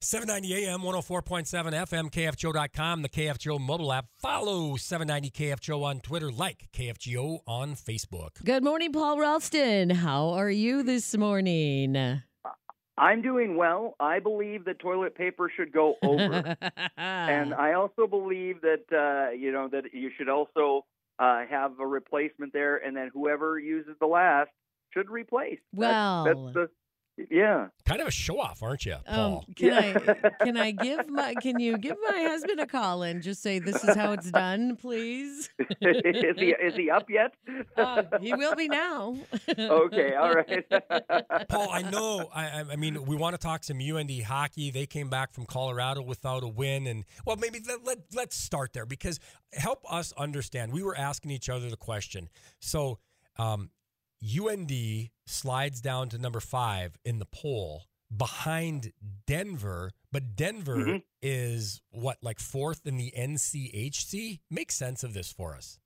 790 AM, 104.7 FM, KFGO.com, the KFGO mobile app. Follow 790 KFGO on Twitter, like KFGO on Facebook. Good morning, Paul Ralston. How are you this morning? I'm doing well. I believe that toilet paper should go over, and I also believe that uh, you know that you should also uh, have a replacement there, and then whoever uses the last should replace. well, that's, that's the yeah. Kind of a show off, aren't you, um, Paul? can Yeah. I can I give my can you give my husband a call and just say this is how it's done, please? is he is he up yet? Uh, he will be now. okay, all right. Paul, I know. I, I- I mean, we want to talk some UND hockey. They came back from Colorado without a win, and well, maybe let, let let's start there because help us understand. We were asking each other the question. So, um, UND slides down to number five in the poll behind Denver, but Denver Mhm. is what like fourth in the NCHC. Make sense of this for us.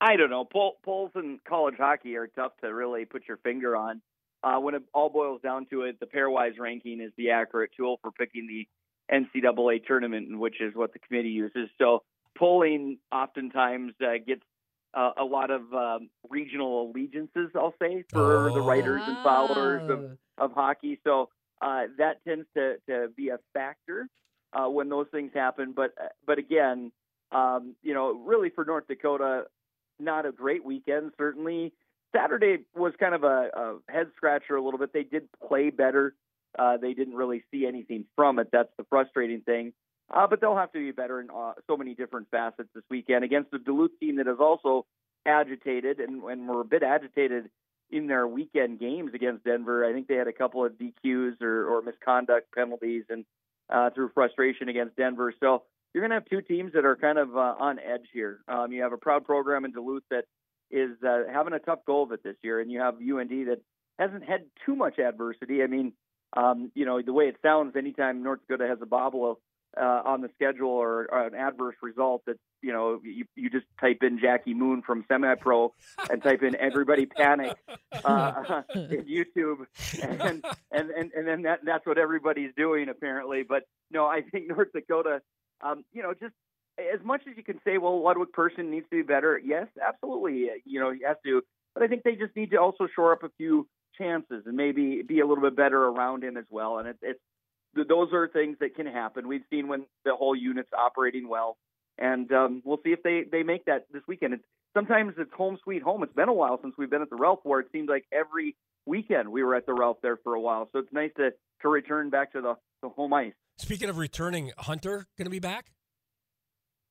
I don't know. Poll, polls in college hockey are tough to really put your finger on. Uh, when it all boils down to it, the pairwise ranking is the accurate tool for picking the NCAA tournament, which is what the committee uses. So polling oftentimes uh, gets uh, a lot of um, regional allegiances, I'll say, for the Oh. writers and followers of, Oh. of hockey. So uh, that tends to, to be a factor uh, when those things happen. But but again, um, you know, really for North Dakota, not a great weekend. Certainly, Saturday was kind of a, a head scratcher a little bit. They did play better. Uh, they didn't really see anything from it. That's the frustrating thing. Uh, but they'll have to be better in uh, so many different facets this weekend against the Duluth team that is also agitated and, and were a bit agitated in their weekend games against Denver. I think they had a couple of DQs or, or misconduct penalties and uh, through frustration against Denver. So you're going to have two teams that are kind of uh, on edge here. Um, you have a proud program in Duluth that is uh, having a tough go of it this year, and you have UND that hasn't had too much adversity. I mean, um, you know, the way it sounds, anytime North Dakota has a bobble uh, on the schedule or, or an adverse result, that you know, you, you just type in Jackie Moon from Semi Pro and type in "Everybody Panic" uh, in YouTube, and and and, and then that that's what everybody's doing apparently. But no, I think North Dakota, um, you know, just as much as you can say, well, Ludvig Persson needs to be better. Yes, absolutely, you know, he has to. But I think they just need to also shore up a few chances and maybe be a little bit better around him as well. And it, it's those are things that can happen. We've seen when the whole unit's operating well, and um, we'll see if they they make that this weekend. It's, sometimes it's home sweet home. It's been a while since we've been at the Ralph where it seemed like every weekend we were at the Ralph there for a while. So it's nice to to return back to the, the home ice. Speaking of returning, Hunter going to be back?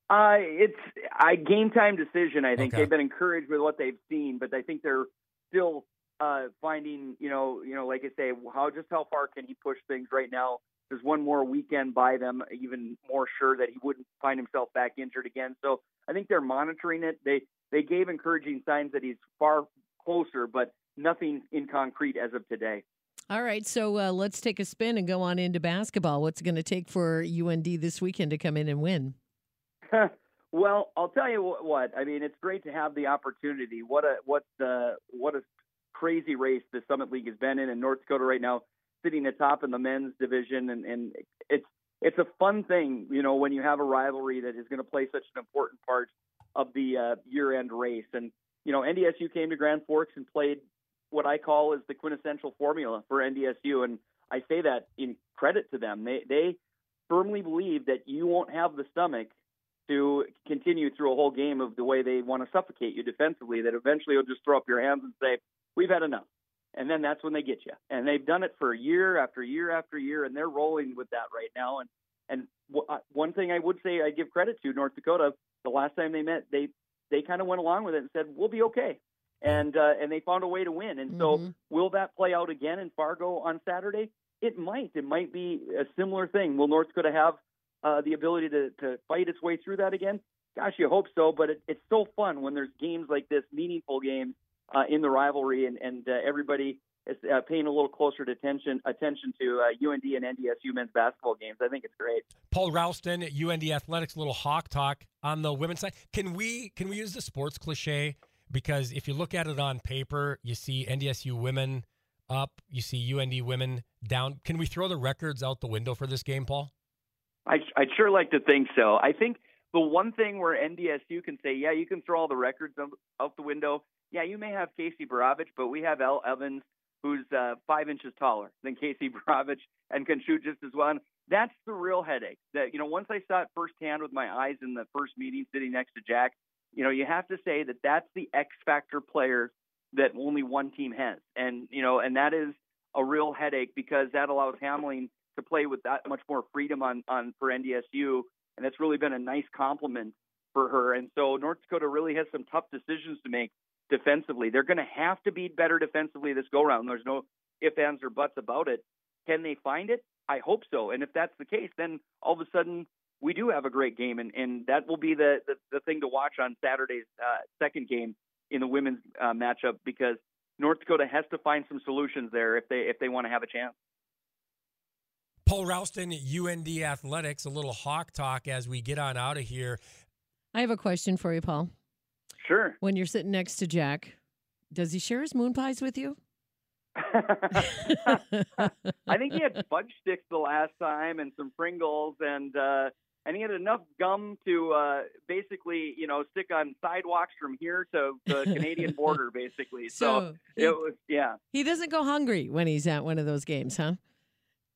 Uh, it's a game time decision. I think Okay. they've been encouraged with what they've seen, but I think they're still uh, finding, you know, you know, like I say, how just how far can he push things right now? There's one more weekend by them, even more sure that he wouldn't find himself back injured again. So I think they're monitoring it. They they gave encouraging signs that he's far closer, but nothing in concrete as of today. All right, so uh, let's take a spin and go on into basketball. What's it going to take for UND this weekend to come in and win? well, I'll tell you what. I mean, it's great to have the opportunity. What a what the what a crazy race the Summit League has been in, and North Dakota right now sitting atop in the men's division, and and it's it's a fun thing, you know, when you have a rivalry that is going to play such an important part of the uh, year-end race. And you know, NDSU came to Grand Forks and played what I call is the quintessential formula for NDSU, and I say that in credit to them. They they firmly believe that you won't have the stomach to continue through a whole game of the way they want to suffocate you defensively. That eventually you'll just throw up your hands and say, "We've had enough," and then that's when they get you. And they've done it for year after year after year, and they're rolling with that right now. And and w- uh, one thing I would say I give credit to North Dakota. The last time they met, they they kind of went along with it and said, "We'll be okay." And uh, and they found a way to win. And so, Mhm. will that play out again in Fargo on Saturday? It might. It might be a similar thing. Will North Dakota have uh, the ability to, to fight its way through that again? Gosh, you hope so. But it, it's so fun when there's games like this, meaningful games uh, in the rivalry, and, and uh, everybody is uh, paying a little closer attention attention to uh, UND and NDSU men's basketball games. I think it's great. Paul Ralston, at UND Athletics, little hawk talk on the women's side. Can we can we use the sports cliche? Because if you look at it on paper, you see NDSU women up. You see UND women down. Can we throw the records out the window for this game, Paul? I, I'd sure like to think so. I think the one thing where NDSU can say, yeah, you can throw all the records out the window. Yeah, you may have Casey Borowicz, but we have Elle Evans, who's uh, five inches taller than Casey Borowicz and can shoot just as well. And that's the real headache. That you know, once I saw it firsthand with my eyes in the first meeting, sitting next to Jack, you know, you have to say that that's the X factor player that only one team has, and you know, and that is a real headache because that allows Hamling to play with that much more freedom on on for NDSU, and that's really been a nice compliment for her. And so North Dakota really has some tough decisions to make defensively. They're going to have to be better defensively this go round. There's no ifs, ands, or buts about it. Can they find it? I hope so. And if that's the case, then all of a sudden we do have a great game, and, and that will be the, the, the thing to watch on Saturday's uh, second game in the women's uh, matchup because North Dakota has to find some solutions there if they if they want to have a chance. Paul Ralston, UND Athletics, a little hawk talk as we get on out of here. I have a question for you, Paul. Sure. When you're sitting next to Jack, does he share his moon pies with you? I think he had fudge sticks the last time and some Pringles and uh and he had enough gum to uh basically, you know, stick on sidewalks from here to the Canadian border basically. So, so he, it was yeah. He doesn't go hungry when he's at one of those games, huh?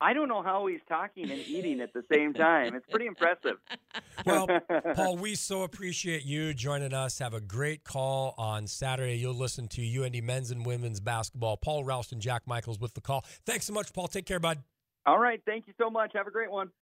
I don't know how he's talking and eating at the same time. It's pretty impressive. Well, Paul, we so appreciate you joining us. Have a great call on Saturday. You'll listen to UND men's and women's basketball. Paul Ralston, Jack Michaels with the call. Thanks so much, Paul. Take care, bud. All right. Thank you so much. Have a great one.